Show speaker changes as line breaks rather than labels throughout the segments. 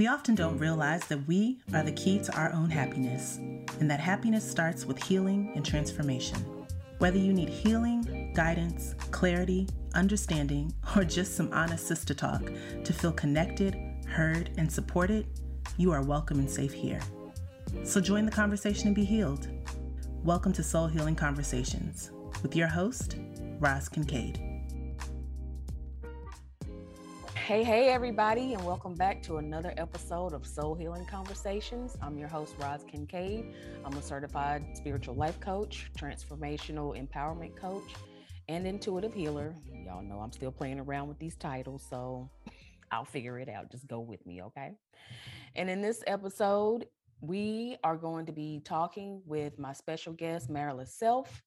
We often don't realize that we are the key to our own happiness, and that happiness starts with healing and transformation. Whether you need healing, guidance, clarity, understanding, or just some honest sister talk to feel connected, heard, and supported, you are welcome and safe here. So join the conversation and be healed. Welcome to Soul Healing Conversations with your host, Roz Kincaid.
Hey, hey, everybody, and welcome back to another episode of Soul Healing Conversations. I'm your host, Roz Kincaid. I'm a certified spiritual life coach, transformational empowerment coach, and intuitive healer. Y'all know I'm still playing around with these titles, so I'll figure it out. Just go with me, okay? And in this episode, we are going to be talking with my special guest, Marilyn Self.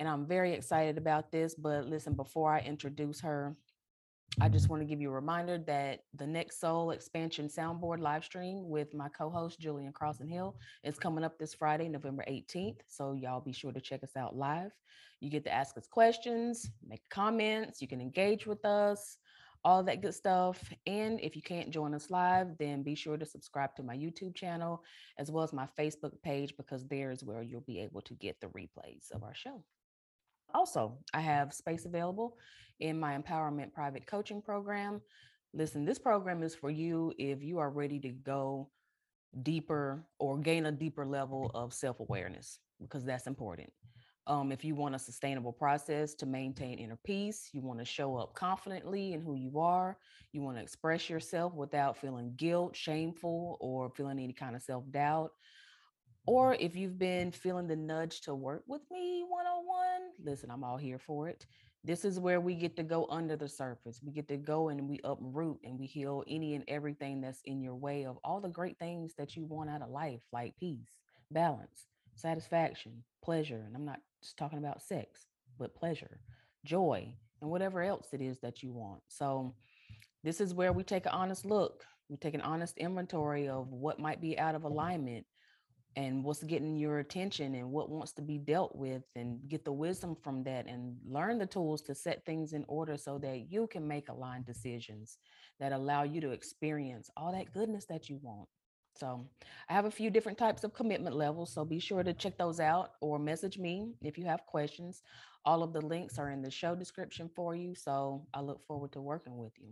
And I'm very excited about this. But listen, before I introduce her, I just want to give you a reminder that the next Soul Expansion Soundboard live stream with my co-host Julian Crossan Hill is coming up this Friday, November 18th. So y'all be sure to check us out live. You get to ask us questions, make comments, you can engage with us, all that good stuff. And if you can't join us live, then be sure to subscribe to my YouTube channel as well as my Facebook page because there is where you'll be able to get the replays of our show. Also, I have space available in my empowerment private coaching program. Listen, this program is for you if you are ready to go deeper or gain a deeper level of self awareness, because that's important. Um, if you want a sustainable process to maintain inner peace, you want to show up confidently in who you are, you want to express yourself without feeling guilt, shameful, or feeling any kind of self doubt. Or if you've been feeling the nudge to work with me one on one, listen, I'm all here for it. This is where we get to go under the surface. We get to go and we uproot and we heal any and everything that's in your way of all the great things that you want out of life, like peace, balance, satisfaction, pleasure. And I'm not just talking about sex, but pleasure, joy, and whatever else it is that you want. So, this is where we take an honest look. We take an honest inventory of what might be out of mm-hmm. alignment and what's getting your attention and what wants to be dealt with and get the wisdom from that and learn the tools to set things in order so that you can make aligned decisions that allow you to experience all that goodness that you want so i have a few different types of commitment levels so be sure to check those out or message me if you have questions all of the links are in the show description for you so i look forward to working with you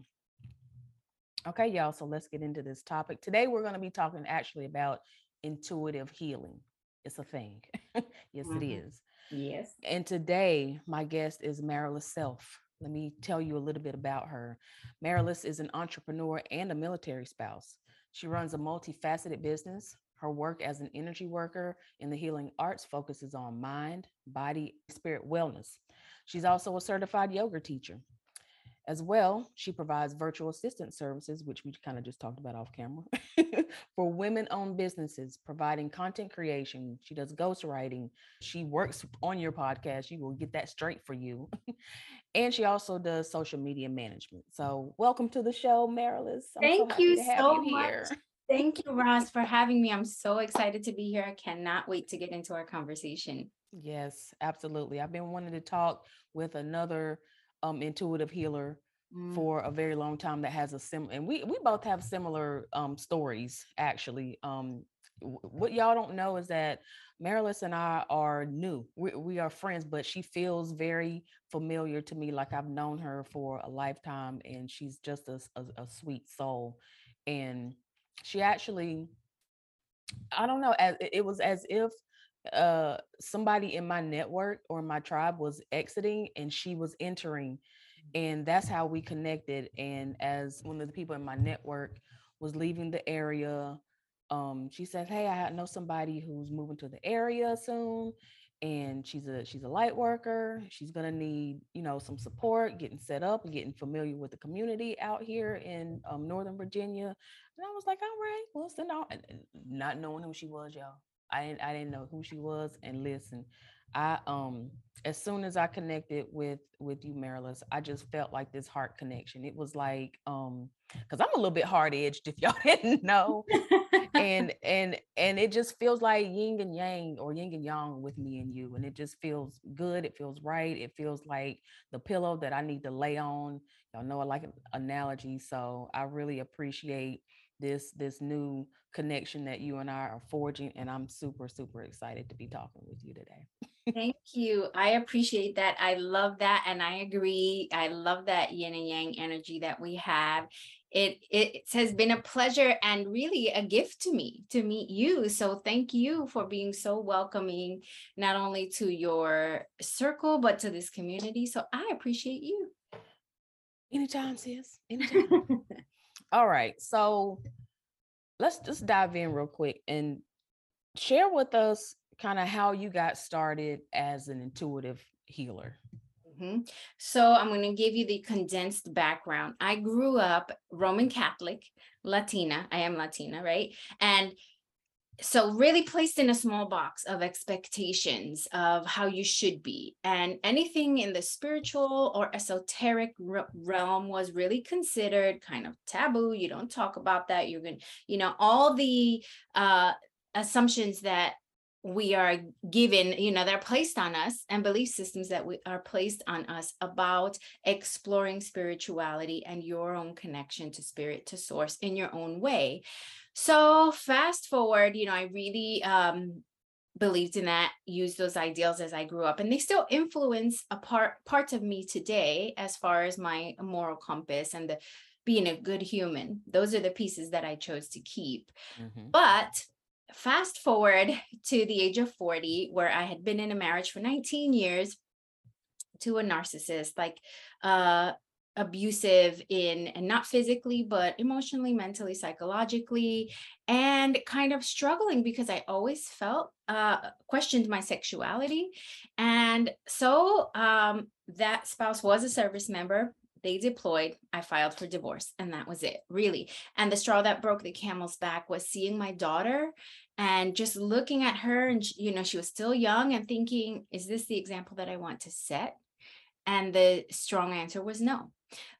Okay, y'all. So let's get into this topic. Today, we're going to be talking actually about intuitive healing. It's a thing. yes, mm-hmm. it is.
Yes.
And today, my guest is Marilyn Self. Let me tell you a little bit about her. Marilyn is an entrepreneur and a military spouse. She runs a multifaceted business. Her work as an energy worker in the healing arts focuses on mind, body, spirit wellness. She's also a certified yoga teacher. As well, she provides virtual assistant services, which we kind of just talked about off camera, for women owned businesses, providing content creation. She does ghostwriting. She works on your podcast. She will get that straight for you. and she also does social media management. So, welcome to the show, Marilyn.
Thank so you so you much. Thank you, Roz, for having me. I'm so excited to be here. I cannot wait to get into our conversation.
Yes, absolutely. I've been wanting to talk with another um, intuitive healer mm. for a very long time that has a sim and we we both have similar um, stories actually um, what y'all don't know is that Marilyn and I are new. We, we are friends, but she feels very familiar to me. Like I've known her for a lifetime, and she's just a, a, a sweet soul. And she actually, I don't know, as it was as if uh somebody in my network or my tribe was exiting and she was entering and that's how we connected and as one of the people in my network was leaving the area um she said hey i know somebody who's moving to the area soon and she's a she's a light worker she's going to need you know some support getting set up and getting familiar with the community out here in um, northern virginia. And i was like all right well send out not knowing who she was y'all I didn't I didn't know who she was. And listen, I um as soon as I connected with with you, Marilyn, I just felt like this heart connection. It was like um because I'm a little bit hard edged if y'all didn't know. and and and it just feels like yin and yang or yin and yang with me and you. And it just feels good. It feels right. It feels like the pillow that I need to lay on. Y'all know I like an analogy. So I really appreciate this this new connection that you and I are forging. And I'm super, super excited to be talking with you today.
Thank you. I appreciate that. I love that. And I agree. I love that yin and yang energy that we have. It, it has been a pleasure and really a gift to me to meet you. So thank you for being so welcoming, not only to your circle, but to this community. So I appreciate you.
Anytime, sis. Anytime. All right. So let's just dive in real quick and share with us kind of how you got started as an intuitive healer.
Mm-hmm. So I'm going to give you the condensed background. I grew up Roman Catholic, Latina. I am Latina, right? And so really placed in a small box of expectations of how you should be and anything in the spiritual or esoteric realm was really considered kind of taboo you don't talk about that you're going to you know all the uh assumptions that we are given, you know, they're placed on us and belief systems that we are placed on us about exploring spirituality and your own connection to spirit, to source in your own way. So fast forward, you know, I really um believed in that, used those ideals as I grew up, and they still influence a part parts of me today as far as my moral compass and the being a good human. Those are the pieces that I chose to keep. Mm-hmm. But fast forward to the age of 40, where I had been in a marriage for 19 years to a narcissist, like uh, abusive in and not physically but emotionally mentally psychologically and kind of struggling because i always felt uh questioned my sexuality. And so um that spouse was a service member. They deployed. I filed for divorce and that was it really. And the straw that broke the camel's back was seeing my daughter and just looking at her and you know she was still young and thinking is this the example that i want to set and the strong answer was no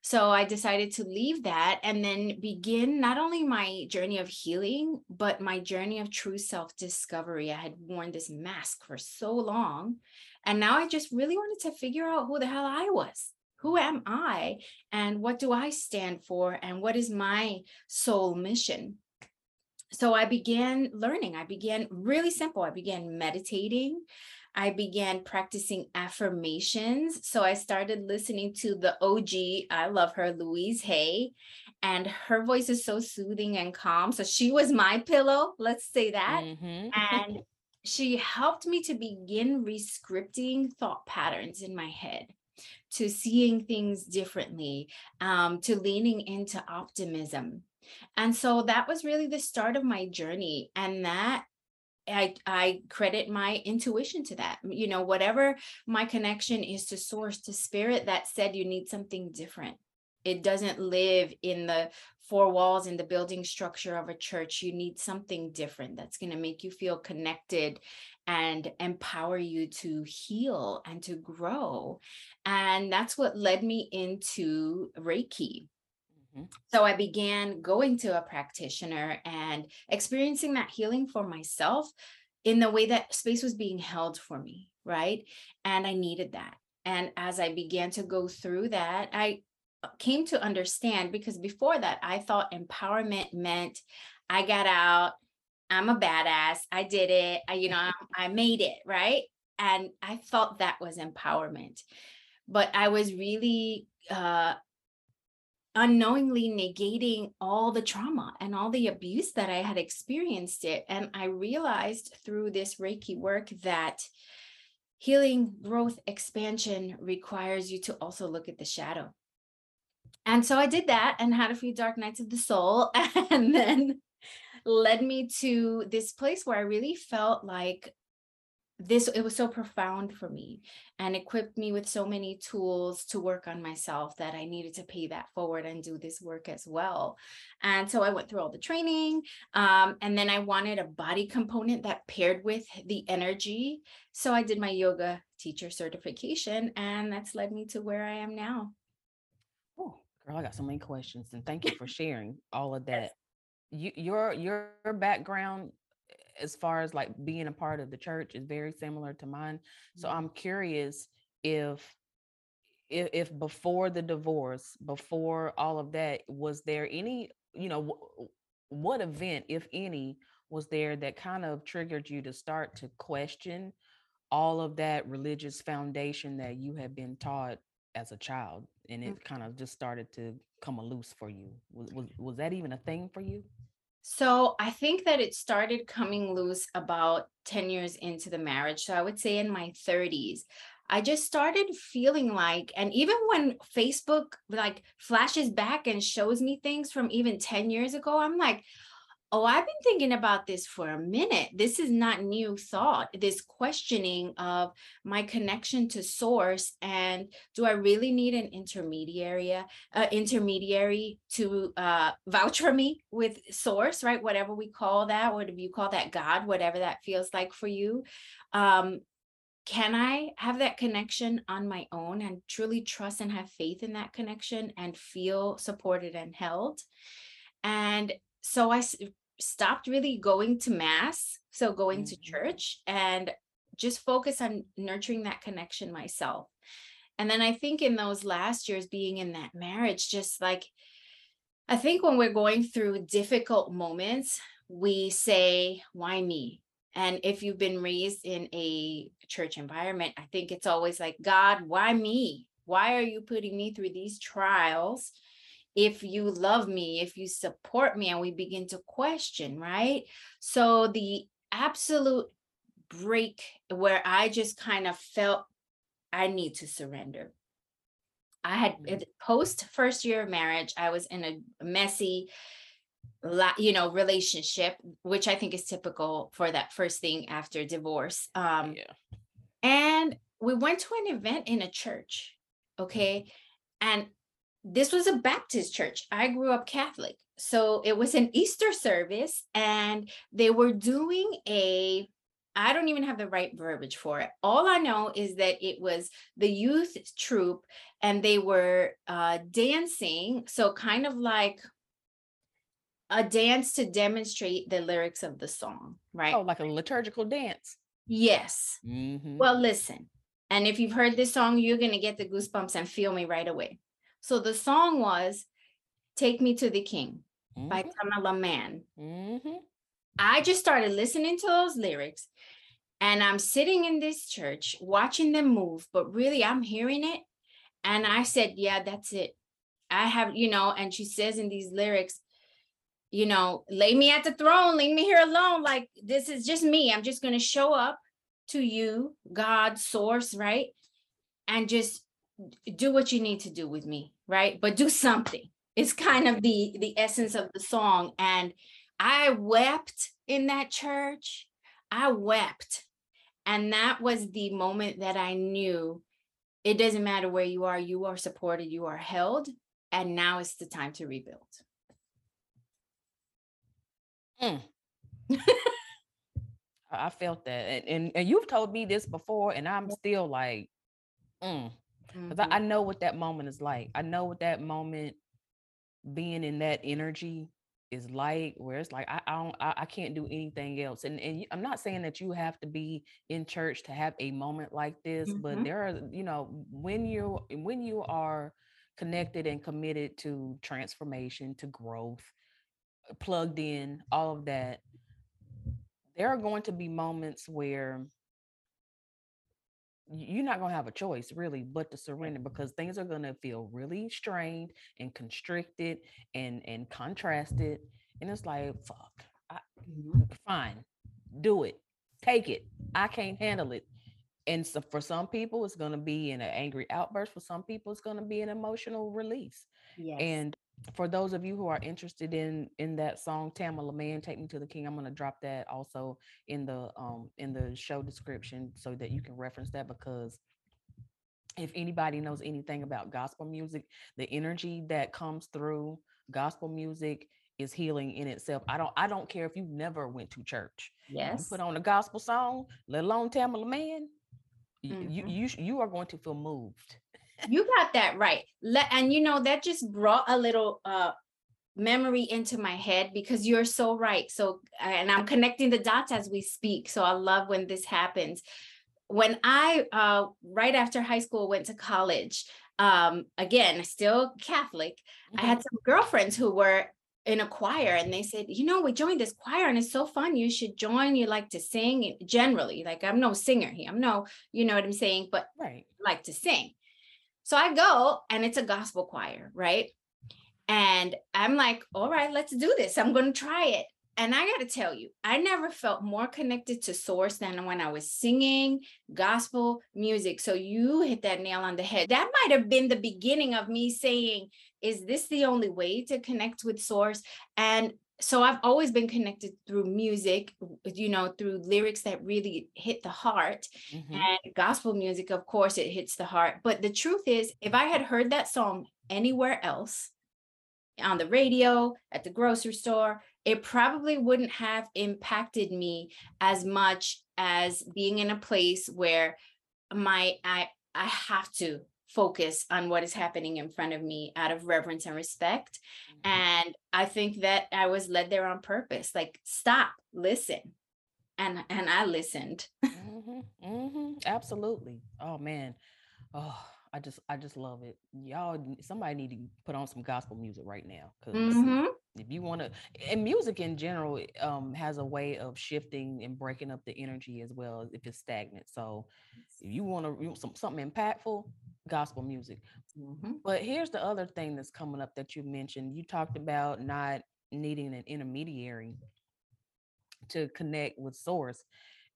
so i decided to leave that and then begin not only my journey of healing but my journey of true self discovery i had worn this mask for so long and now i just really wanted to figure out who the hell i was who am I and what do I stand for and what is my soul mission? So I began learning. I began really simple. I began meditating. I began practicing affirmations. So I started listening to the OG, I love her, Louise Hay, and her voice is so soothing and calm. So she was my pillow, let's say that. Mm-hmm. and she helped me to begin rescripting thought patterns in my head to seeing things differently, um, to leaning into optimism. And so that was really the start of my journey. And that I I credit my intuition to that. You know, whatever my connection is to source, to spirit that said you need something different. It doesn't live in the four walls in the building structure of a church. You need something different that's going to make you feel connected and empower you to heal and to grow. And that's what led me into Reiki. Mm-hmm. So I began going to a practitioner and experiencing that healing for myself in the way that space was being held for me, right? And I needed that. And as I began to go through that, I came to understand because before that, I thought empowerment meant I got out, I'm a badass. I did it. I, you know, I, I made it, right? And I thought that was empowerment. But I was really uh unknowingly negating all the trauma and all the abuse that I had experienced it. And I realized through this Reiki work that healing, growth, expansion requires you to also look at the shadow. And so I did that and had a few dark nights of the soul. And then led me to this place where I really felt like this it was so profound for me and equipped me with so many tools to work on myself that I needed to pay that forward and do this work as well. And so I went through all the training um, and then I wanted a body component that paired with the energy. So I did my yoga teacher certification and that's led me to where I am now.
Oh, girl, I got so many questions and thank you for sharing all of that you, your your background as far as like being a part of the church is very similar to mine. So mm-hmm. I'm curious if, if if before the divorce, before all of that, was there any, you know, what event, if any, was there that kind of triggered you to start to question all of that religious foundation that you had been taught as a child and it mm-hmm. kind of just started to come loose for you was, was was that even a thing for you
so i think that it started coming loose about 10 years into the marriage so i would say in my 30s I just started feeling like, and even when Facebook like flashes back and shows me things from even 10 years ago, I'm like, oh, I've been thinking about this for a minute. This is not new thought, this questioning of my connection to source. And do I really need an intermediary, uh, intermediary to uh, vouch for me with source, right? Whatever we call that, whatever you call that God, whatever that feels like for you. Um, can I have that connection on my own and truly trust and have faith in that connection and feel supported and held? And so I stopped really going to mass, so going mm-hmm. to church and just focus on nurturing that connection myself. And then I think in those last years being in that marriage, just like I think when we're going through difficult moments, we say, why me? And if you've been raised in a church environment, I think it's always like, God, why me? Why are you putting me through these trials? If you love me, if you support me, and we begin to question, right? So the absolute break where I just kind of felt I need to surrender. I had mm-hmm. post first year of marriage, I was in a messy, you know, relationship, which I think is typical for that first thing after divorce. Um, yeah. And we went to an event in a church, okay? And this was a Baptist church. I grew up Catholic. So it was an Easter service, and they were doing a I don't even have the right verbiage for it. All I know is that it was the youth troop and they were uh, dancing. So, kind of like a dance to demonstrate the lyrics of the song, right?
Oh, like a liturgical dance.
Yes. Mm-hmm. Well, listen. And if you've heard this song, you're going to get the goosebumps and feel me right away. So the song was Take Me to the King mm-hmm. by Tamela Mann. Mm-hmm. I just started listening to those lyrics and I'm sitting in this church watching them move, but really I'm hearing it. And I said, Yeah, that's it. I have, you know, and she says in these lyrics, you know, lay me at the throne, leave me here alone. Like, this is just me. I'm just going to show up to you, God, source, right? And just do what you need to do with me right? But do something. It's kind of the the essence of the song. And i wept in that church. I wept. And that was the moment that i knew it doesn't matter where you are you are supported you are held. And now it's the time to rebuild.
Mm. i felt that. And, and, and you've told me this before and i'm still like mm because mm-hmm. I, I know what that moment is like. I know what that moment being in that energy is like where it's like I, I don't I, I, can't do anything else and and I'm not saying that you have to be in church to have a moment like this mm-hmm. but there are you know when you when you are connected and committed to transformation to growth plugged in all of that there are going to be moments where you're not going to have a choice really but to surrender because things are going to feel really strained and constricted and and contrasted and it's like fuck I, mm-hmm. fine do it take it i can't handle it and so for some people it's going to be in an angry outburst for some people it's going to be an emotional release yes. and for those of you who are interested in in that song Tamela Mann Take Me to the King I'm going to drop that also in the um in the show description so that you can reference that because if anybody knows anything about gospel music the energy that comes through gospel music is healing in itself. I don't I don't care if you never went to church. Yes. you put on a gospel song let alone Tamela Mann mm-hmm. you you you are going to feel moved
you got that right. And you know, that just brought a little uh memory into my head because you're so right. So, and I'm connecting the dots as we speak. So I love when this happens. When I, uh, right after high school, went to college, um, again, still Catholic, mm-hmm. I had some girlfriends who were in a choir and they said, you know, we joined this choir and it's so fun. You should join. You like to sing generally. Like I'm no singer here. I'm no, you know what I'm saying, but
right.
like to sing. So I go and it's a gospel choir, right? And I'm like, all right, let's do this. I'm going to try it. And I got to tell you, I never felt more connected to source than when I was singing gospel music. So you hit that nail on the head. That might have been the beginning of me saying, is this the only way to connect with source? And so I've always been connected through music, you know, through lyrics that really hit the heart. Mm-hmm. And gospel music, of course, it hits the heart. But the truth is, if I had heard that song anywhere else, on the radio, at the grocery store, it probably wouldn't have impacted me as much as being in a place where my I I have to focus on what is happening in front of me out of reverence and respect. Mm-hmm. And I think that I was led there on purpose. Like, stop, listen. And and I listened.
mm-hmm, mm-hmm, absolutely. Oh man. Oh, I just I just love it. Y'all somebody need to put on some gospel music right now. Cause mm-hmm. if you want to and music in general um has a way of shifting and breaking up the energy as well if it's stagnant. So if you want to some something impactful, gospel music. Mm-hmm. But here's the other thing that's coming up that you mentioned. You talked about not needing an intermediary to connect with source.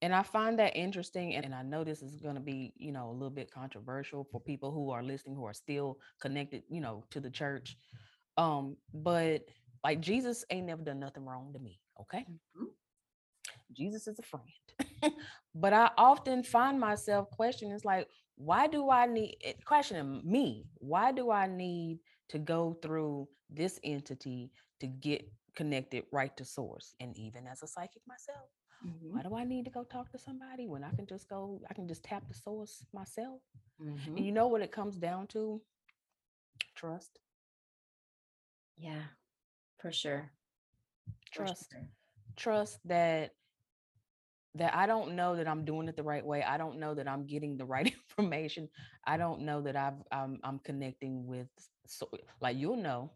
And I find that interesting. And I know this is going to be, you know, a little bit controversial for people who are listening who are still connected, you know, to the church. Um, but like Jesus ain't never done nothing wrong to me. Okay. Mm-hmm. Jesus is a friend. but I often find myself questioning, it's like, why do I need eh, questioning me? Why do I need to go through this entity to get connected right to source? And even as a psychic myself, mm-hmm. why do I need to go talk to somebody when I can just go, I can just tap the source myself? Mm-hmm. And you know what it comes down to? Trust.
Yeah, for sure.
Trust. For sure. Trust that that I don't know that I'm doing it the right way. I don't know that I'm getting the right information. I don't know that I've I'm, I'm connecting with so like you'll know.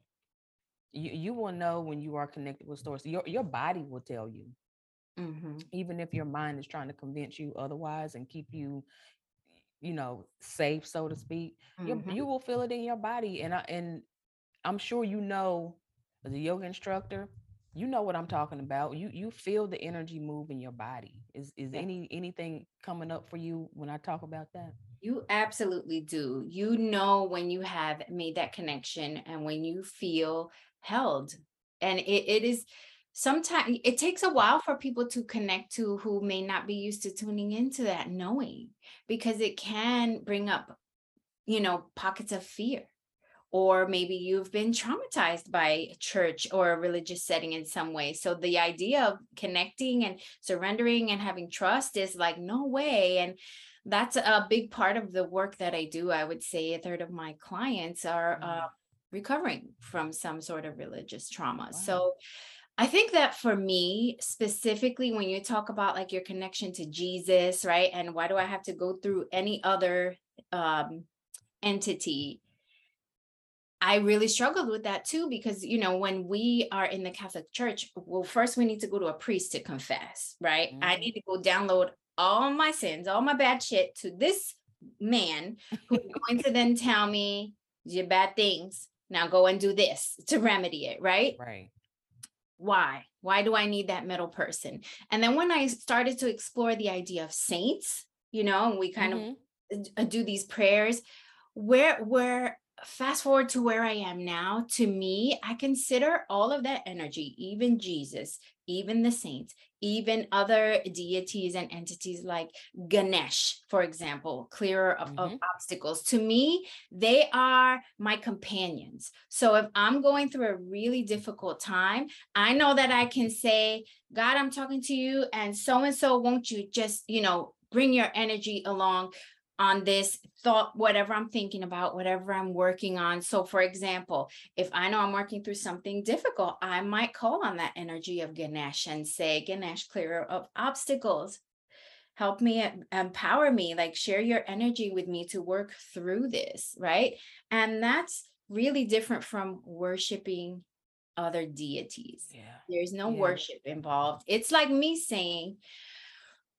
You you will know when you are connected with source. Your your body will tell you. Mm-hmm. Even if your mind is trying to convince you otherwise and keep you, you know, safe, so to speak, mm-hmm. you you will feel it in your body. And I and I'm sure you know as a yoga instructor, you know what I'm talking about. You you feel the energy move in your body. Is is yeah. any anything coming up for you when I talk about that?
You absolutely do. You know when you have made that connection and when you feel held. And it, it is sometimes it takes a while for people to connect to who may not be used to tuning into that knowing because it can bring up you know pockets of fear or maybe you've been traumatized by church or a religious setting in some way. So the idea of connecting and surrendering and having trust is like, no way. And that's a big part of the work that I do. I would say a third of my clients are uh, mm. recovering from some sort of religious trauma. Wow. So I think that for me, specifically, when you talk about like your connection to Jesus, right? And why do I have to go through any other um, entity? I really struggled with that too because you know when we are in the Catholic Church, well, first we need to go to a priest to confess, right? Mm-hmm. I need to go download all my sins, all my bad shit to this man who's going to then tell me your bad things. Now go and do this to remedy it, right?
Right.
Why? Why do I need that middle person? And then when I started to explore the idea of saints, you know, and we kind mm-hmm. of do these prayers, where where fast forward to where I am now, to me, I consider all of that energy, even Jesus, even the saints, even other deities and entities like Ganesh, for example, clearer of, mm-hmm. of, obstacles. To me, they are my companions. So if I'm going through a really difficult time, I know that I can say, God, I'm talking to you, and so and so, won't you just, you know, bring your energy along on this thought, whatever I'm thinking about, whatever I'm working on. So, for example, if I know I'm working through something difficult, I might call on that energy of Ganesh and say, Ganesh, clear of obstacles. Help me, empower me, like share your energy with me to work through this, right? And that's really different from worshiping other deities.
Yeah.
There's no
Yeah.
worship involved. It's like me saying,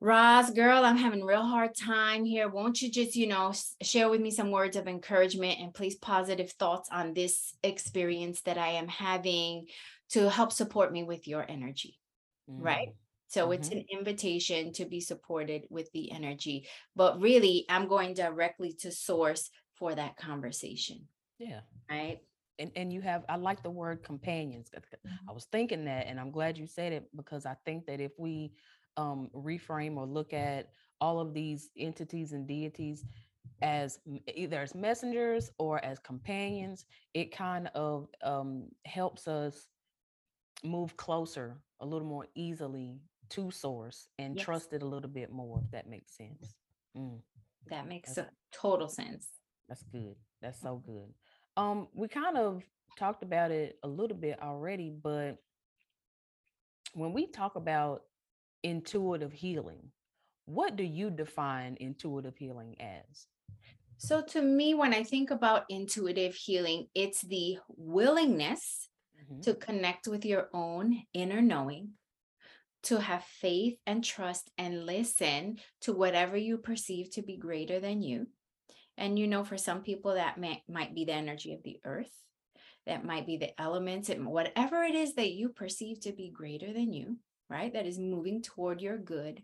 Roz, girl, I'm having a real hard time here. Won't you just, you know, share with me some words of encouragement and please positive thoughts on this experience that I am having to help support me with your energy? Right.
Mm.
So it's an invitation to be supported with the energy. But really, I'm going directly to source for that conversation.
Yeah.
Right.
And and you have I like the word companions.
Mm-hmm.
I was thinking that and I'm glad you said it because I think that if we um reframe or look at all of these entities and deities as either as messengers or as companions, it kind of um helps us move closer a little more easily to source and
Yes.
trust it a little bit more if that makes sense. Mm.
That makes
That's-
total sense.
That's good. That's so good. Um, we kind of talked about it a little bit already, but when we talk about intuitive healing, what do you define intuitive healing as?
So, to me, when I think about intuitive healing, it's the willingness
Mhm.
to connect with your own inner knowing, to have faith and trust and listen to whatever you perceive to be greater than you. And you know, for some people, that may, might be the energy of the earth, that might be the elements, and whatever it is that you perceive to be greater than you, right? That is moving toward your good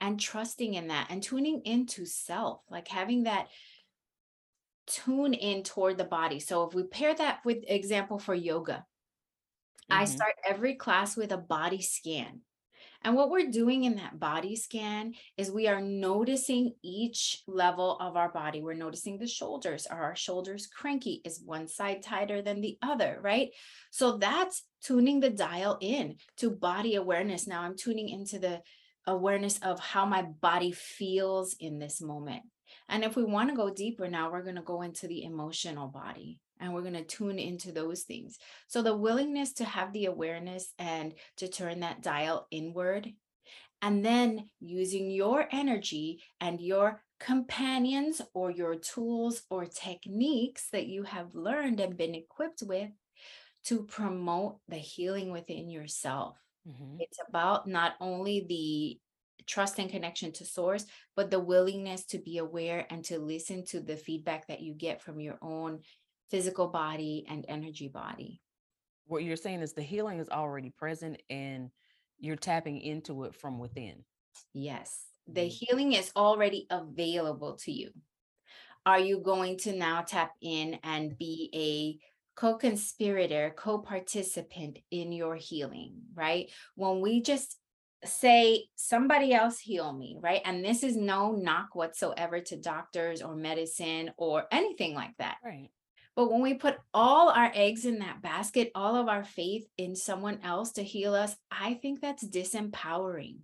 and trusting in that and tuning into self, like having that tune in toward the body. So if we pair that with example for yoga, I
Mhm.
start every class with a body scan. And what we're doing in that body scan is we are noticing each level of our body. We're noticing the shoulders. Are our shoulders cranky? Is one side tighter than the other? Right. So that's tuning the dial in to body awareness. Now I'm tuning into the awareness of how my body feels in this moment. And if we want to go deeper now, we're going to go into the emotional body and we're going to tune into those things. So the willingness to have the awareness and to turn that dial inward. And then using your energy and your companions or your tools or techniques that you have learned and been equipped with to promote the healing within yourself.
Mhm.
It's about not only the trust and connection to source, but the willingness to be aware and to listen to the feedback that you get from your own physical body and energy body.
What you're saying is the healing is already present and you're tapping into it from within.
Yes, the
Mm.
healing is already available to you. Are you going to now tap in and be a co conspirator, co participant in your healing, right? When we just say, somebody else heal me, right? And this is no knock whatsoever to doctors or medicine or anything like that.
Right.
But when we put all our eggs in that basket, all of our faith in someone else to heal us, I think that's disempowering.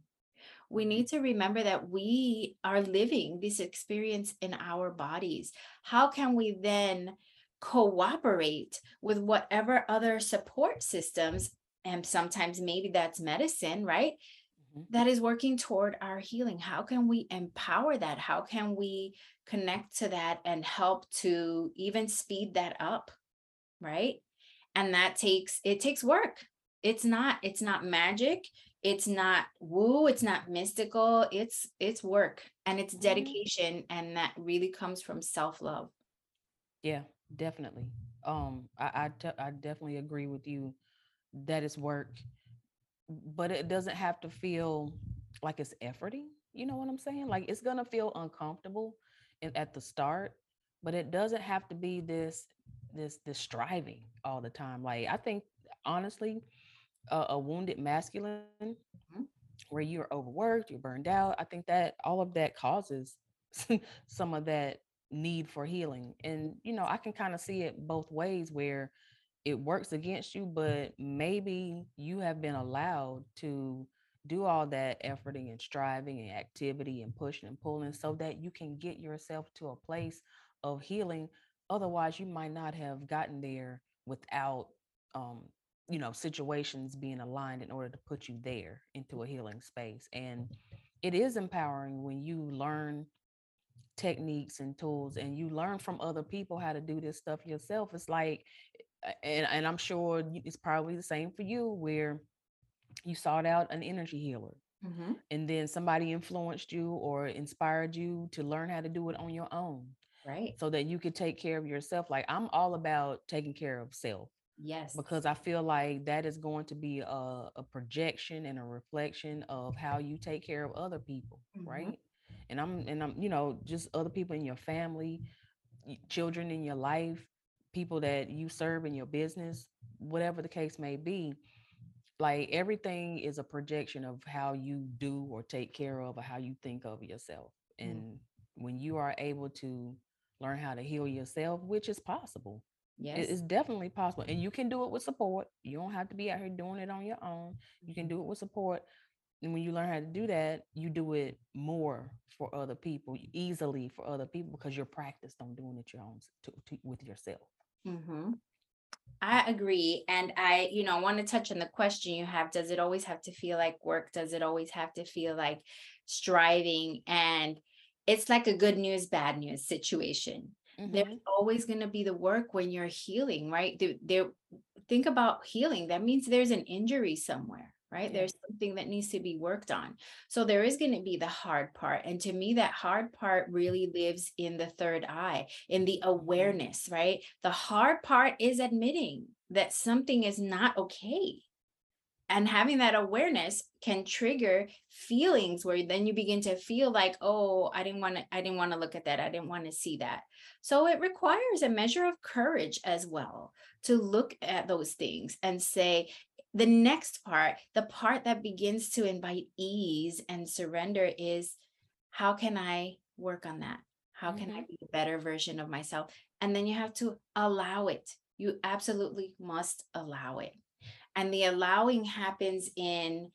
We mm-hmm. need to remember that we are living this experience in our bodies. How can we then cooperate with whatever other support systems? And sometimes maybe that's medicine, right?
Mhm.
that is working toward our healing. How can we empower that? How can we connect to that and help to even speed that up? Right. And that takes, it takes work. It's not, it's not magic. It's not woo. It's not mystical. It's, it's work and it's
Mhm.
dedication. And that really comes from self love.
Yeah, definitely. Um, I I, te- I definitely agree with you that it's work, but it doesn't have to feel like it's efforting. You know what I'm saying? Like it's gonna feel uncomfortable in, at the start, but it doesn't have to be this this this striving all the time. Like I think honestly, a, a wounded masculine
Mhm.
where you're overworked, you're burned out. I think that all of that causes some of that need for healing. And you know, I can kind of see it both ways where it works against you, but maybe you have been allowed to do all that efforting and striving and activity and pushing and pulling so that you can get yourself to a place of healing. Otherwise, you might not have gotten there without um, you know, situations being aligned in order to put you there into a healing space. And it is empowering when you learn techniques and tools and you learn from other people how to do this stuff yourself it's like and and I'm sure it's probably the same for you where you sought out an energy healer
Mhm.
and then somebody influenced you or inspired you to learn how to do it on your own
Right.
so that you could take care of yourself like i'm all about taking care of self
Yes.
because i feel like that is going to be a, a projection and a reflection of how you take care of other people
Mhm.
right and i'm and i'm you know just other people in your family children in your life people that you serve in your business whatever the case may be like everything is a projection of how you do or take care of or how you think of yourself
Mm.
and when you are able to learn how to heal yourself which is possible
yes.
it is definitely possible and you can do it with support you don't have to be out here doing it on your own you can
Mhm.
do it with support and when you learn how to do that you do it more for other people easily for other people because you're practiced on doing it your own to, to, with yourself
Mm-hmm. I agree. And I, you know, want to touch on the question you have Does it always have to feel like work? Does it always have to feel like striving? And it's like a good news, bad news situation. There's
Mhm.
always going to be the work when you're healing, right? There, there, think about healing. That means there's an injury somewhere, right?
Yeah.
There's something that needs to be worked on. So there is going to be the hard part. And to me, that hard part really lives in the third eye, in the mm. awareness, right? The hard part is admitting that something is not okay. And having that awareness can trigger feelings where then you begin to feel like, oh, I didn't want to, I didn't want to look at that. I didn't want to see that. So it requires a measure of courage as well to look at those things and say, the next part, the part that begins to invite ease and surrender is how can I work on that? How can I
Mhm.
be a better version of myself? And then you have to allow it. You absolutely must allow it. And the allowing happens in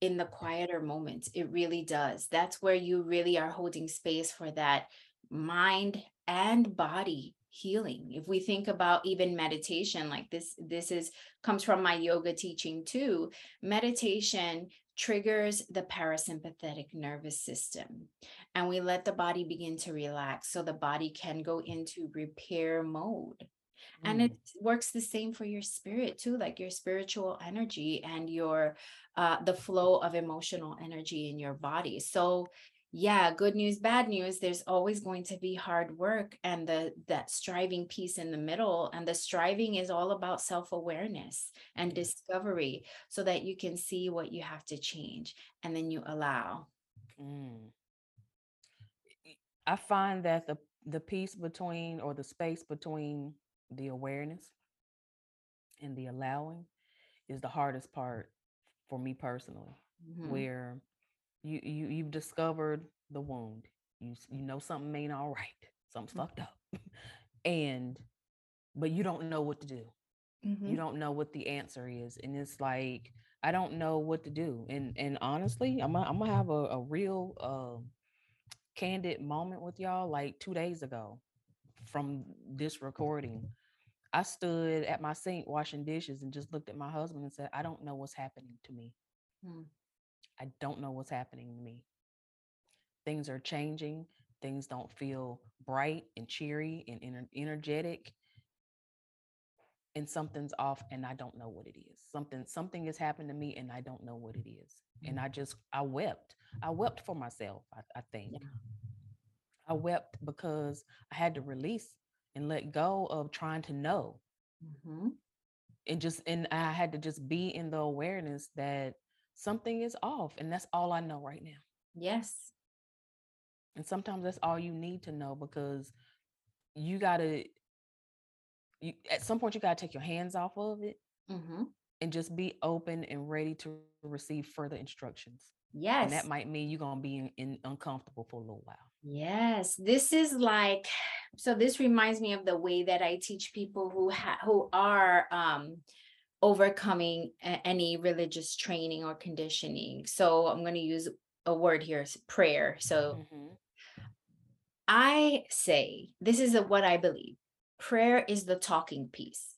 in the quieter moments. It really does. That's where you really are holding space for that mind and body healing. If we think about even meditation, like this, this is comes from my yoga teaching too. Meditation triggers the parasympathetic nervous system and we let the body begin to relax so the body can go into repair mode and
Mm.
it works the same for your spirit too like your spiritual energy and your uh the flow of emotional energy in your body so yeah good news bad news there's always going to be hard work and the that striving piece in the middle and the striving is all about self-awareness and discovery so that you can see what you have to change and then you allow
Mm. I find that the the piece between or the space between the awareness and the allowing is the hardest part for me personally.
Mhm.
Where you you you've discovered the wound, you you know something ain't all right, something's
Mhm.
fucked up, and but you don't know what to do. You
Mhm.
don't know what the answer is, and it's like I don't know what to do. And and honestly, I'm gonna, I'm gonna have a, a real um candid moment with y'all like two days ago from this recording. I stood at my sink washing dishes and just looked at my husband and said, I don't know what's happening to me.
Mm.
I don't know what's happening to me. Things are changing. Things don't feel bright and cheery and ener- energetic. And something's off and I don't know what it is. Something something has happened to me and I don't know what it is. And I just I wept. I wept for myself, I, I think. I wept because I had to release and let go of trying to know.
Mhm.
And just and I had to just be in the awareness that something is off and that's all I know right now.
yes
And sometimes that's all you need to know because you got to you at some point you got to take your hands off of it
Mhm.
and just be open and ready to receive further instructions.
yes
And that might mean you're to be in, in uncomfortable for a little while.
Yes, this is like so this reminds me of the way that I teach people who ha- who are um overcoming any religious training or conditioning. So I'm going to use a word here, prayer. So
Mhm.
I say this is what I believe. Prayer is the talking piece.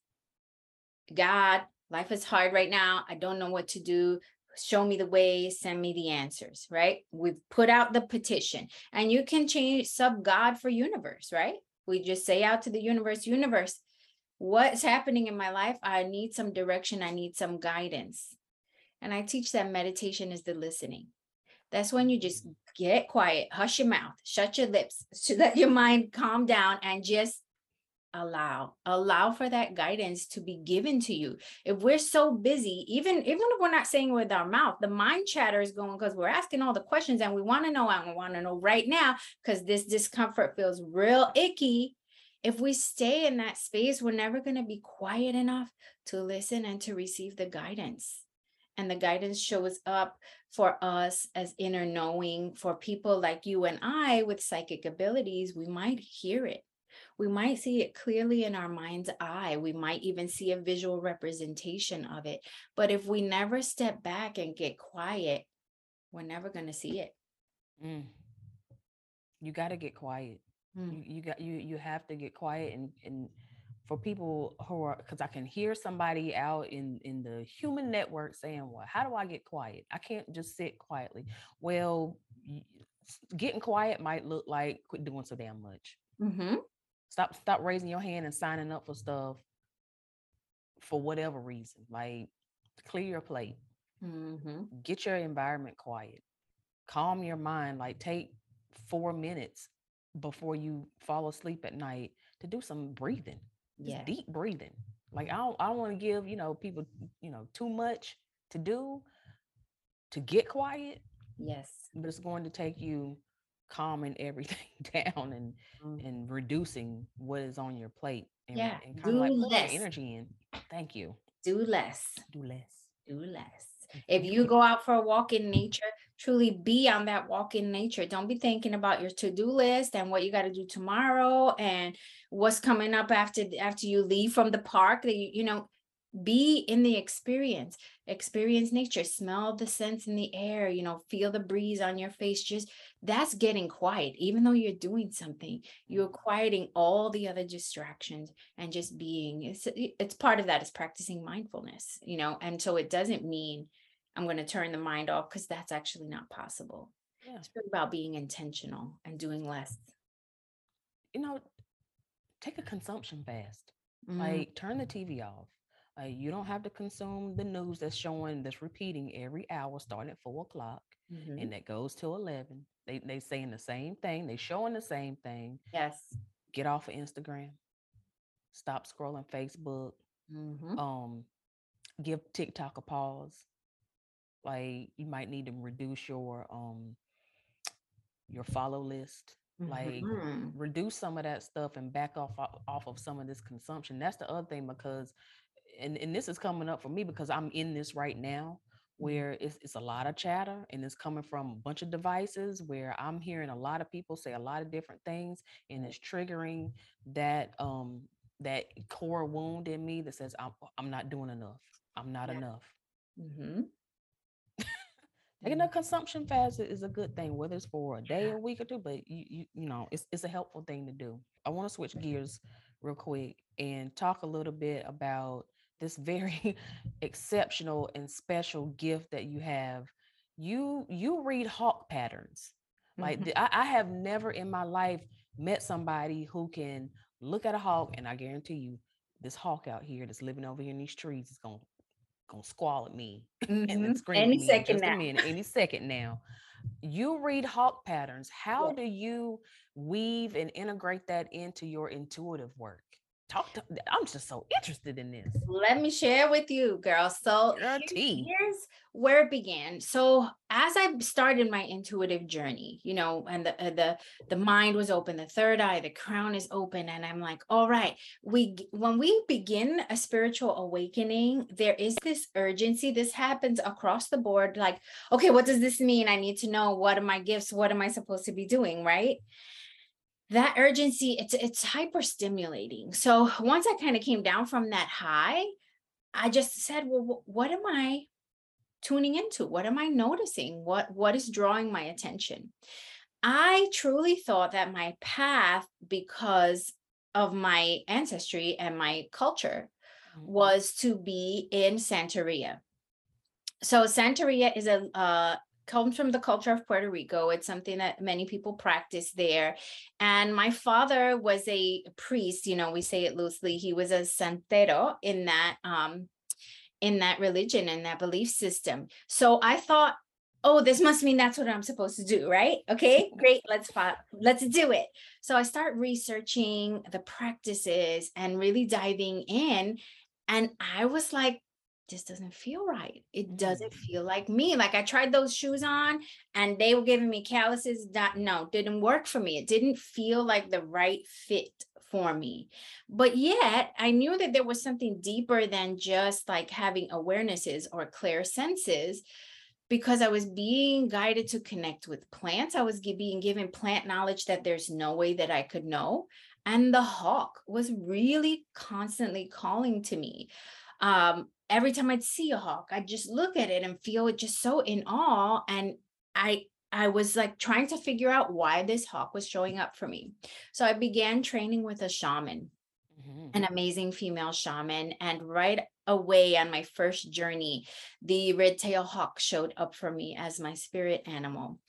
God, life is hard right now. I don't know what to do. Show me the way, send me the answers, right? We've put out the petition and you can change sub God for universe, right? We just say out to the universe, universe, what's happening in my life i need some direction i need some guidance. And i teach that meditation is the listening. That's when you just get quiet hush your mouth shut your lips so let your mind calm down and just allow allow for that guidance to be given to you. If we're so busy even even if we're not saying with our mouth the mind chatter is going because we're asking all the questions and we want to know and we want to know right now because this discomfort feels real icky if we stay in that space we're never going to be quiet enough to listen and to receive the guidance and the guidance shows up for us as inner knowing for people like you and I with psychic abilities we might hear it we might see it clearly in our mind's eye. We might even see a visual representation of it. But if we never step back and get quiet, we're never going to see it.
Mm. You got to get quiet. Mm. You, you got you you have to get quiet and and for people who are because I can hear somebody out in in the human network saying, "Well, how do I get quiet? I can't just sit quietly." Well, getting quiet might look like quit doing so damn much. Mm-hmm. Stop stop raising your hand and signing up for stuff for whatever reason. Like clear your plate. Mm-hmm. Get your environment quiet. Calm your mind. Like take four minutes before you fall asleep at night to do some mm. breathing. Yeah. deep breathing. Like mm-hmm. I don't I don't want to give, you know, people, mm, you know, too much to do to get quiet.
Yes.
But it's going to take you calming everything down and mm. and reducing what is on your plate and,
yeah
and kind of like less. energy in. Thank you.
Do less.
Do less.
Do less. Mm, if you go out for a walk in nature, truly be on that walk in nature. Don't be thinking about your to-do list and what you got to do tomorrow and what's coming up after after you leave from the park. That you, you know, be in the experience. Experience nature. Smell the scents in the air you know feel the breeze on your face. Just that's getting quiet. Even though you're doing something you're mm-hmm. quieting all the other distractions and just being. It's it's part of that is practicing mindfulness you know and so it doesn't mean i'm going to turn the mind off because that's actually not possible. Yeah. it's really about being intentional and doing less.
You know take a consumption fast. Mm-hmm. like turn the tv off. Uh, you don't have to consume the news that's showing that's repeating every hour starting at four o'clock mm-hmm. and that goes till 11 they they saying the same thing they showing the same thing.
Yes.
Get off of instagram. Stop scrolling facebook. Mm-hmm. um give tiktok a pause like you might need to reduce your um your follow list like mm-hmm. reduce some of that stuff and back off off of some of this consumption that's the other thing because and, and this is coming up for me because I'm in this right now mm-hmm. where it's, it's a lot of chatter and it's coming from a bunch of devices where I'm hearing a lot of people say a lot of different things and it's triggering that um that core wound in me that says I'm I'm not doing enough. I'm not yeah. enough. Mm-hmm. Taking a mm-hmm. consumption fast is a good thing, whether it's for a day, a week, or two. But you you you know, it's it's a helpful thing to do. I want to switch gears real quick and talk a little bit about this very exceptional and special gift that you have you you read hawk patterns like mm-hmm. I, I have never in my life met somebody who can look at a hawk and i guarantee you this hawk out here that's living over here in these trees is gonna gonna squall at me mm-hmm. and then scream any at me second now. Minute, any second now you read hawk patterns how yeah. do you weave and integrate that into your intuitive work talk to i'm just so interested in this.
Let me share with you girl. So here's where it began. So as i started my intuitive journey you know and the uh, the the mind was open the third eye the crown is open and i'm like all right we when we begin a spiritual awakening there is this urgency. This happens across the board like okay what does this mean? I need to know. What are my gifts? What am i supposed to be doing right that urgency it's it's hyper stimulating so once i kind of came down from that high i just said well what am i tuning into? What am i noticing? What what is drawing my attention? I truly thought that my path because of my ancestry and my culture mm-hmm. was to be in santeria. So santeria is a uh, comes from the culture of Puerto Rico. It's something that many people practice there. And my father was a priest, you know, we say it loosely. He was a santero in that um in that religion and that belief system. So I thought, oh, this must mean that's what I'm supposed to do, right? Okay, great. Let's let's do it. So I start researching the practices and really diving in. And I was like, this doesn't feel right. It doesn't mm. feel like me. Like I tried those shoes on and they were giving me calluses. That no, didn't work for me. It didn't feel like the right fit for me. But yet I knew that there was something deeper than just like having awarenesses or clear senses because I was being guided to connect with plants. I was being given plant knowledge that there's no way that I could know. And the hawk was really constantly calling to me. Um, every time I'd see a hawk, I'd just look at it and feel it just so in awe. And I I was like trying to figure out why this hawk was showing up for me. So I began training with a shaman, mm-hmm. an amazing female shaman. And right away on my first journey, the red tail hawk showed up for me as my spirit animal.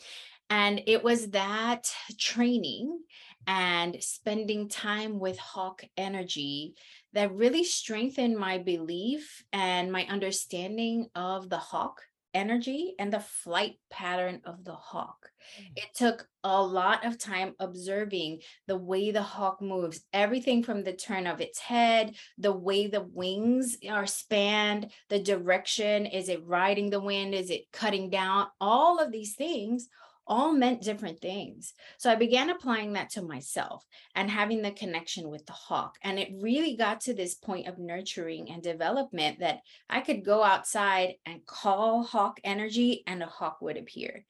And it was that training and spending time with hawk energy that really strengthened my belief and my understanding of the hawk energy and the flight pattern of the hawk. Mm. It took a lot of time observing the way the hawk moves, everything from the turn of its head, the way the wings are spanned, the direction. Is it riding the wind? Is it cutting down? All of these things all meant different things. So I began applying that to myself and having the connection with the hawk. And it really got to this point of nurturing and development that I could go outside and call hawk energy and a hawk would appear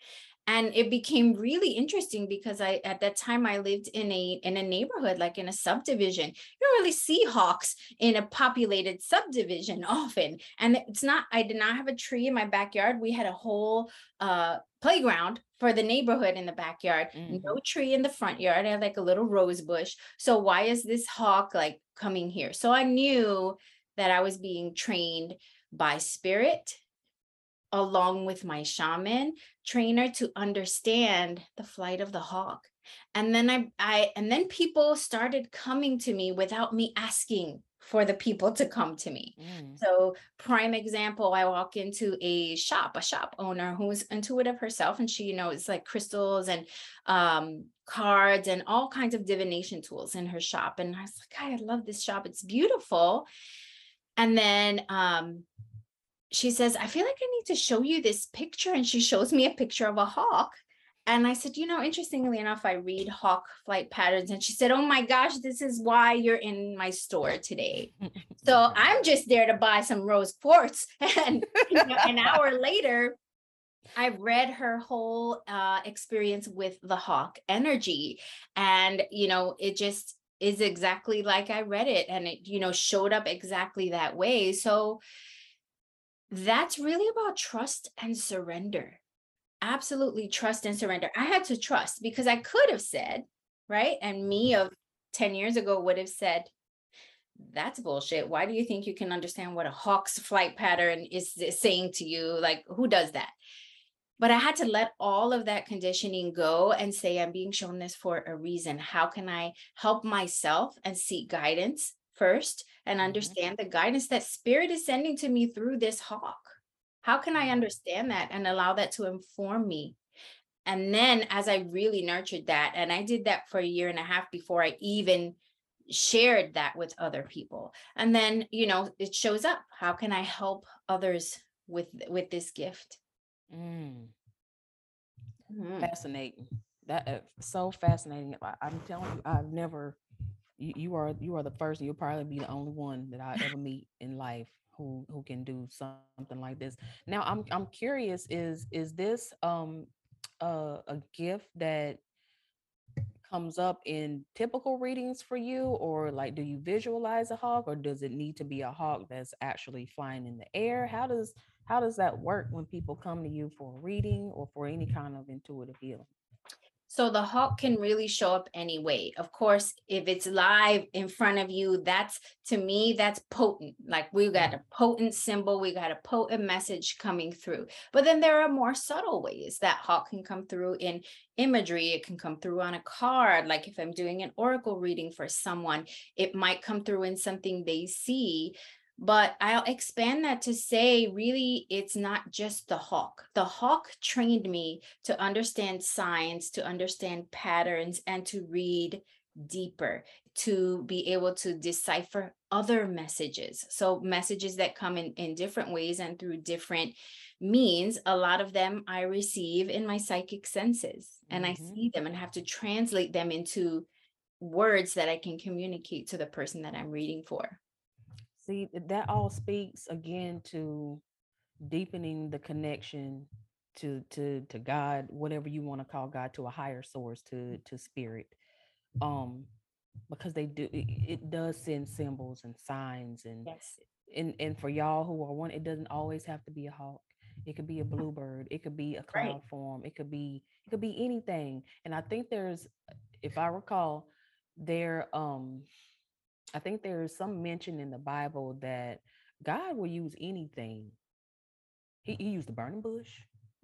and it became really interesting because i at that time i lived in a in a neighborhood like in a subdivision you don't really see hawks in a populated subdivision often and it's not i did not have a tree in my backyard we had a whole uh playground for the neighborhood in the backyard mm-hmm. no tree in the front yard i had like a little rose bush. So why is this hawk like coming here? So i knew that i was being trained by spirit along with my shaman trainer to understand the flight of the hawk. And then i i and then people started coming to me without me asking for the people to come to me mm. so prime example i walk into a shop a shop owner who's intuitive herself and she you know it's like crystals and um cards and all kinds of divination tools in her shop and i was like i love this shop it's beautiful and then um she says, I feel like I need to show you this picture. And she shows me a picture of a hawk. And I said, you know, interestingly enough, I read hawk flight patterns. And she said, oh my gosh, this is why you're in my store today. so I'm just there to buy some rose quartz. And you know, an hour later, I read her whole uh, experience with the hawk energy. And, you know, it just is exactly like I read it. And it, you know, showed up exactly that way. So, that's really about trust and surrender. Absolutely trust and surrender. I had to trust because I could have said, right? And me of 10 years ago would have said, that's bullshit. Why do you think you can understand what a hawk's flight pattern is, saying to you? Like, who does that? But I had to let all of that conditioning go and say, I'm being shown this for a reason. How can I help myself and seek guidance first and mm-hmm. understand the guidance that spirit is sending to me through this hawk. How can I understand that and allow that to inform me? And then as I really nurtured that, and I did that for a year and a half before I even shared that with other people. And then, you know, it shows up. How can I help others with with this gift?
Mm. Mm. Fascinating. That uh, so fascinating. I, I'm telling you, I've never you, you are you are the first and you'll probably be the only one that I ever meet in life who who can do something like this. Now I'm I'm curious is is this um uh, a gift that comes up in typical readings for you? Or like do you visualize a hawk? Or does it need to be a hawk that's actually flying in the air? How does how does that work when people come to you for a reading or for any kind of intuitive healing
So the hawk can really show up any way. Of course, if it's live in front of you, that's to me, that's potent. Like we got a potent symbol, we got a potent message coming through. But then there are more subtle ways that hawk can come through in imagery. It can come through on a card. Like if I'm doing an oracle reading for someone, it might come through in something they see but I'll expand that to say, really, it's not just the hawk. The hawk trained me to understand signs, to understand patterns, and to read deeper, to be able to decipher other messages. So, messages that come in, in different ways and through different means, a lot of them I receive in my psychic senses, and mm-hmm. I see them and have to translate them into words that I can communicate to the person that I'm reading for.
See, that all speaks again to deepening the connection to to to God, whatever you want to call God, to a higher source, to to spirit. Um, because they do it, it does send symbols and signs and
yes.
and and for y'all who are one, it doesn't always have to be a hawk. It could be a bluebird, it could be a cloud right. form, it could be it could be anything. And I think there's if I recall, there um I think there is some mention in the Bible that God will use anything. He, he used the burning bush.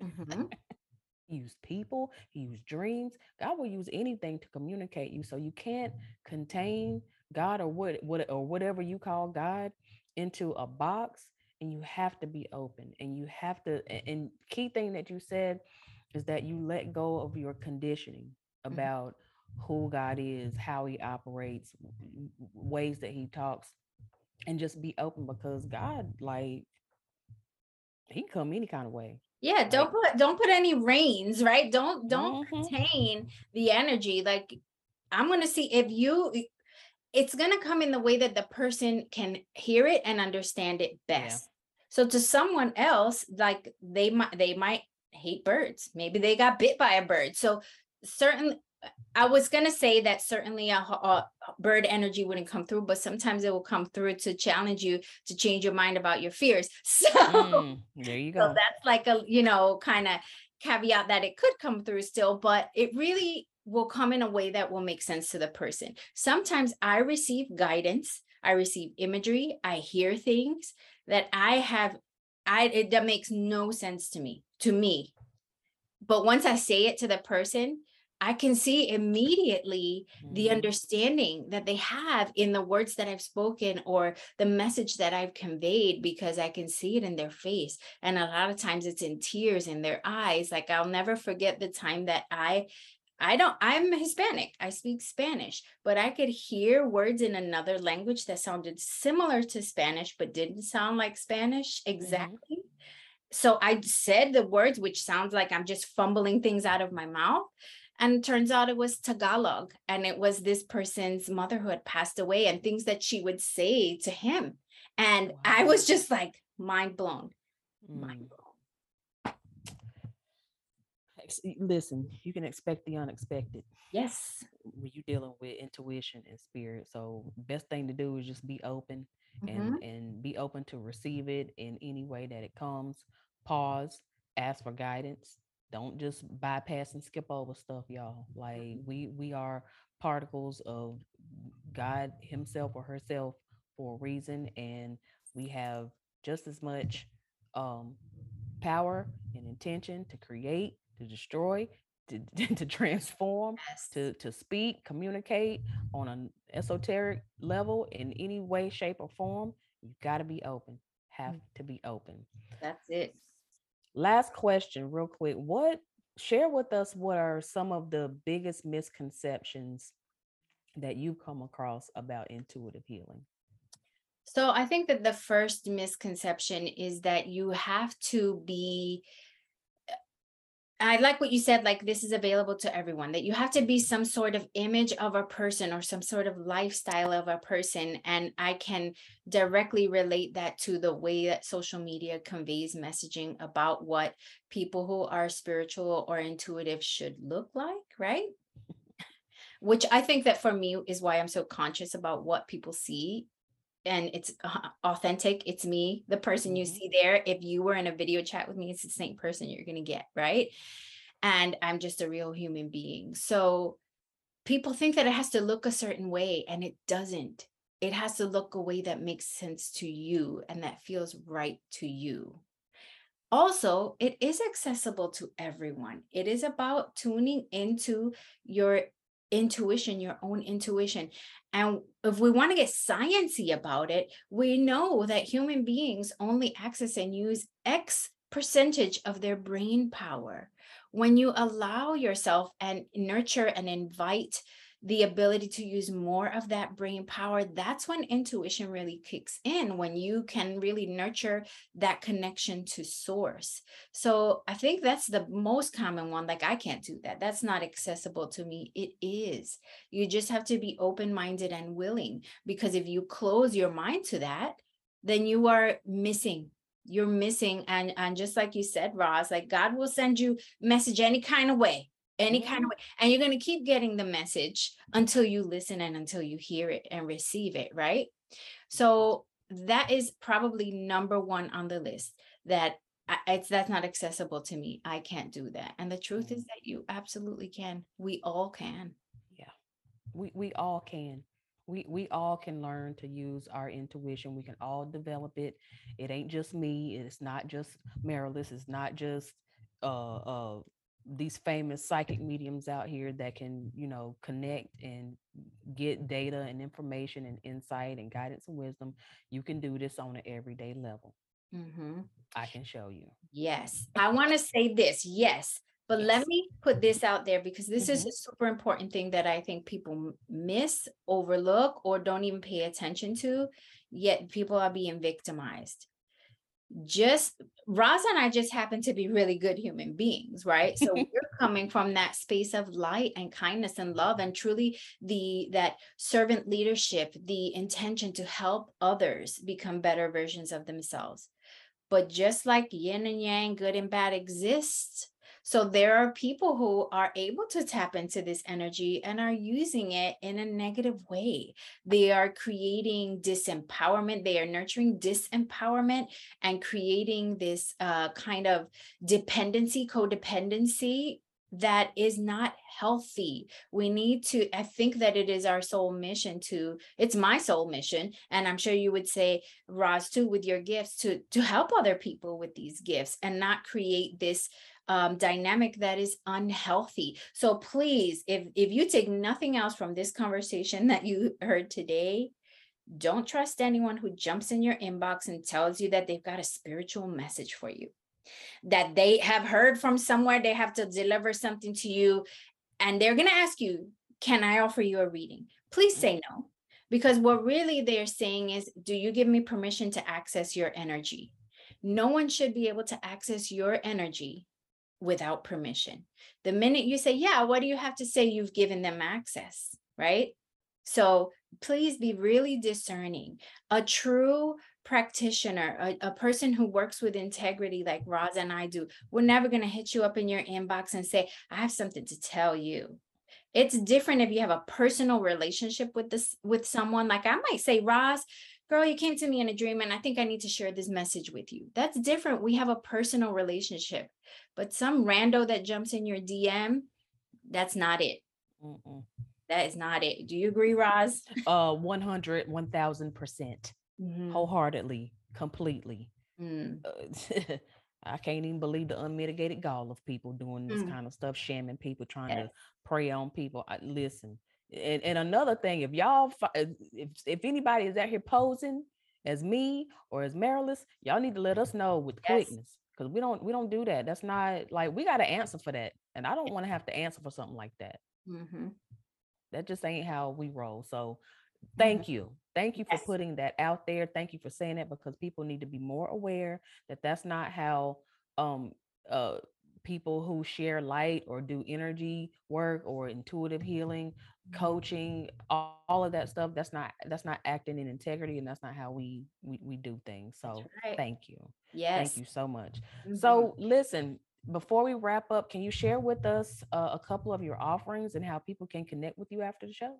Mm-hmm. he used people. He used dreams. God will use anything to communicate you. So you can't contain God or what, what or whatever you call God into a box. And you have to be open. And you have to. And key thing that you said is that you let go of your conditioning mm-hmm. Who God is, how he operates, ways that he talks, and just be open because God, like, he can come any kind of way.
Yeah, don't put don't put any reins, right? Don't don't mm-hmm. contain the energy. Like I'm gonna see if you it's gonna come in the way that the person can hear it and understand it best. Yeah. So to someone else, like they might they might hate birds. Maybe they got bit by a bird. So certainly I was gonna say that certainly a, a, bird energy wouldn't come through, but sometimes it will come through to challenge you to change your mind about your fears. So mm,
there you go.
So that's like a you know kind of caveat that it could come through still, but it really will come in a way that will make sense to the person. Sometimes I receive guidance, I receive imagery, I hear things that I have, I it, that makes no sense to me, to me. But once I say it to the person, I can see immediately the mm-hmm. understanding that they have in the words that I've spoken or the message that I've conveyed because I can see it in their face. And a lot of times it's in tears in their eyes. Like I'll never forget the time that I I don't, I'm Hispanic. I speak Spanish, but I could hear words in another language that sounded similar to Spanish, but didn't sound like Spanish mm-hmm. exactly. Mm-hmm. So I said the words, which sounds like I'm just fumbling things out of my mouth. And turns out it was Tagalog. And it was this person's mother who had passed away and things that she would say to him. And wow. I was just like mind blown. Mm. Mind blown.
Listen, you can expect the unexpected.
Yes.
When you're dealing with intuition and spirit. So best thing to do is just be open mm-hmm. and and be open to receive it in any way that it comes. Pause, ask for guidance don't just bypass and skip over stuff y'all like mm-hmm. we we are particles of god himself or herself for a reason and we have just as much um power and intention to create to destroy to, to transform yes. to to speak communicate on an esoteric level in any way shape or form You've got to be open have mm-hmm. to be open
that's it
last question real quick what share with us what are some of the biggest misconceptions that you come across about intuitive healing?
So i think that the first misconception is that you have to be I like what you said, like this is available to everyone, that you have to be some sort of image of a person or some sort of lifestyle of a person. And I can directly relate that to the way that social media conveys messaging about what people who are spiritual or intuitive should look like, right? Which I think that for me is why I'm so conscious about what people see and it's authentic it's me the person you mm-hmm. see there if you were in a video chat with me it's the same person you're going to get right and I'm just a real human being. So people think that it has to look a certain way and it doesn't. It has to look a way that makes sense to you and that feels right to you. Also, it is accessible to everyone. It is about tuning into your intuition, your own intuition. And if we want to get sciency about it, we know that human beings only access and use X percentage of their brain power. When you allow yourself and nurture and invite the ability to use more of that brain power, that's when intuition really kicks in, when you can really nurture that connection to source. So I think that's the most common one. Like, I can't do that. That's not accessible to me. It is. You just have to be open minded and willing, because if you close your mind to that, then you are missing you're missing and and just like you said roz like god will send you message any kind of way any kind of mm-hmm. way. And you're going to keep getting the message until you listen and until you hear it and receive it, right? So that is probably number one on the list that it's that's not accessible to me. I can't do that. And the truth is mm-hmm. that you absolutely can. We all can.
Yeah. We we all can. We we all can learn to use our intuition. We can all develop it. It ain't just me. It's not just Marilyn. It's not just uh uh these famous psychic mediums out here that can you know connect and get data and information and insight and guidance and wisdom you can do this on an everyday level mm-hmm. i can show you
yes i want to say this yes but yes. let me put this out there because this mm-hmm. is a super important thing that i think people miss overlook or don't even pay attention to yet people are being victimized just Roz and I just happen to be really good human beings, right? So we're coming from that space of light and kindness and love and truly the that servant leadership, the intention to help others become better versions of themselves. But just like yin and yang, good and bad exists, so there are people who are able to tap into this energy and are using it in a negative way. They are creating disempowerment, they are nurturing disempowerment and creating this uh, kind of dependency, codependency that is not healthy. We need to, I think that it is our soul mission to, it's my soul mission. And I'm sure you would say, Roz, too, with your gifts to, to help other people with these gifts and not create this um, dynamic that is unhealthy. So please, if if you take nothing else from this conversation that you heard today, don't trust anyone who jumps in your inbox and tells you that they've got a spiritual message for you. That they have heard from somewhere they have to deliver something to you and they're going to ask you can i offer you a reading? Please say no because what really they're saying is do you give me permission to access your energy? No one should be able to access your energy without permission. The minute you say, Yeah, what do you have to say? You've given them access, right? So please be really discerning. A true practitioner, a, a, person who works with integrity like Roz and I do, we're never going to hit you up in your inbox and say, I have something to tell you. It's different if you have a personal relationship with this with someone. Like I might say, Roz, girl, you came to me in a dream and I think I need to share this message with you. That's different. We have a personal relationship. But some rando that jumps in your DM, that's not it. Mm-mm. That is not it. Do you agree, Roz?
Uh 100, 1000%. percent mm-hmm. Wholeheartedly, completely. Mm. Uh, I can't even believe the unmitigated gall of people doing this mm. kind of stuff, shamming people, trying yes. to prey on people. I, listen, and, and another thing, if y'all, if if anybody is out here posing as me or as Marilyn, y'all need to let us know with yes. quickness because we don't we don't do that. That's not like we got to answer for that, and I don't want to have to answer for something like that. Mm-hmm. That just ain't how we roll. So, thank mm-hmm. you, thank you yes. for putting that out there. Thank you for saying that because people need to be more aware that that's not how um uh people who share light or do energy work or intuitive healing mm-hmm. coaching all, all, of that stuff that's not that's not acting in integrity and that's not how we we, we do things so right. thank you yes thank you so much mm-hmm. so listen before we wrap up can you share with us uh, a couple of your offerings and how people can connect with you after the show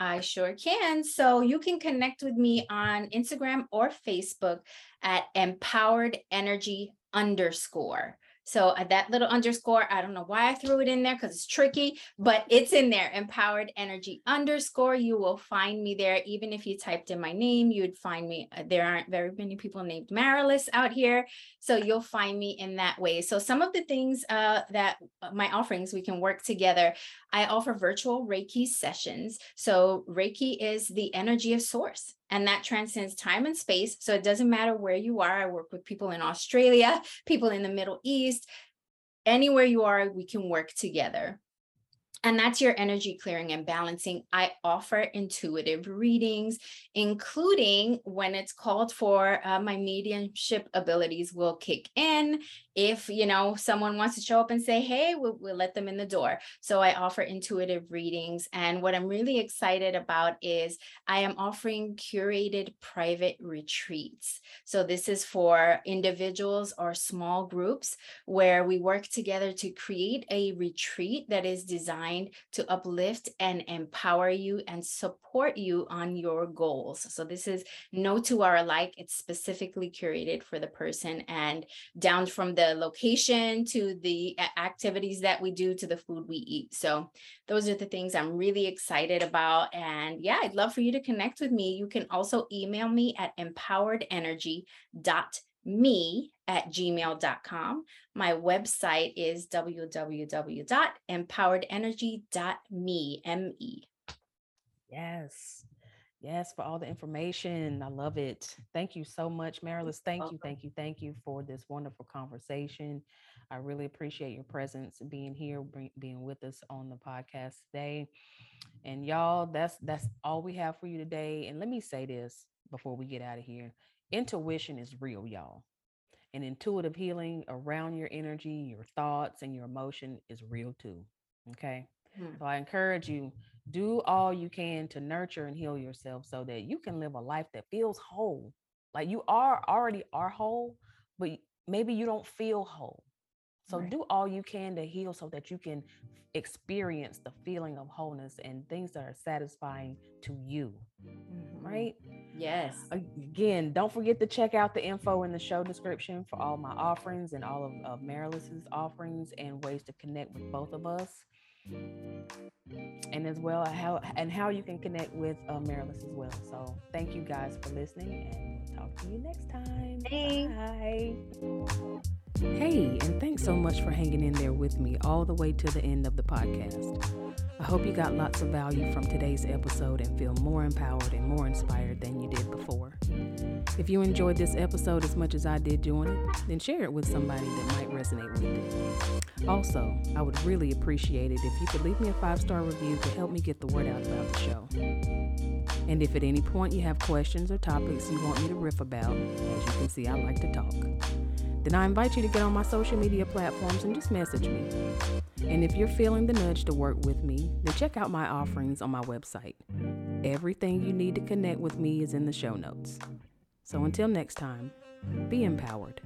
I sure can. So you can connect with me on Instagram or Facebook at empowered energy underscore. So uh, that little underscore, I don't know why I threw it in there because it's tricky, but it's in there. Empowered energy underscore. You will find me there. Even if you typed in my name, you'd find me. Uh, there aren't very many people named Marilis out here. So you'll find me in that way. So some of the things uh, that uh, my offerings, we can work together. I offer virtual Reiki sessions. So Reiki is the energy of source and that transcends time and space. So it doesn't matter where you are. I work with people in Australia, people in the Middle East, anywhere you are, we can work together and that's your energy clearing and balancing. I offer intuitive readings, including when it's called for, uh, my mediumship abilities will kick in. If, you know, someone wants to show up and say, hey, we'll, we'll let them in the door. So I offer intuitive readings. And what I'm really excited about is I am offering curated private retreats. So this is for individuals or small groups where we work together to create a retreat that is designed designed to uplift and empower you and support you on your goals. So this is no two are alike. It's specifically curated for the person and down from the location to the activities that we do to the food we eat. So those are the things I'm really excited about. And yeah, I'd love for you to connect with me. You can also email me at empoweredenergy.com me at gmail.com. My website is www.empoweredenergy.me. M-E.
Yes. Yes, for all the information. I love it. Thank you so much, Marilis. Thank you, thank you, thank you for this wonderful conversation. I really appreciate your presence being here, being with us on the podcast today. And y'all, that's that's all we have for you today. And let me say this before we get out of here intuition is real, y'all. And intuitive healing around your energy, your thoughts, and your emotion is real too. Okay. Hmm. So I encourage you, do all you can to nurture and heal yourself so that you can live a life that feels whole. Like you are already are whole, but maybe you don't feel whole. So right. do all you can to heal so that you can experience the feeling of wholeness and things that are satisfying to you. Mm-hmm. Right?
Yes.
Again, don't forget to check out the info in the show description for all my offerings and all of, of Marilis's offerings and ways to connect with both of us. And as well how and how you can connect with uh, Marilis as well. So thank you guys for listening and we'll talk to you next time. Bye. Hey, and thanks so much for hanging in there with me all the way to the end of the podcast. I hope you got lots of value from today's episode and feel more empowered and more inspired than you did before. If you enjoyed this episode as much as I did doing it, then share it with somebody that might resonate with it. Also, I would really appreciate it if you could leave me a five star review to help me get the word out about the show. And if at any point you have questions or topics you want me to riff about, as you can see, I like to talk then I invite you to get on my social media platforms and just message me. And if you're feeling the nudge to work with me, then check out my offerings on my website. Everything you need to connect with me is in the show notes. So until next time, be empowered.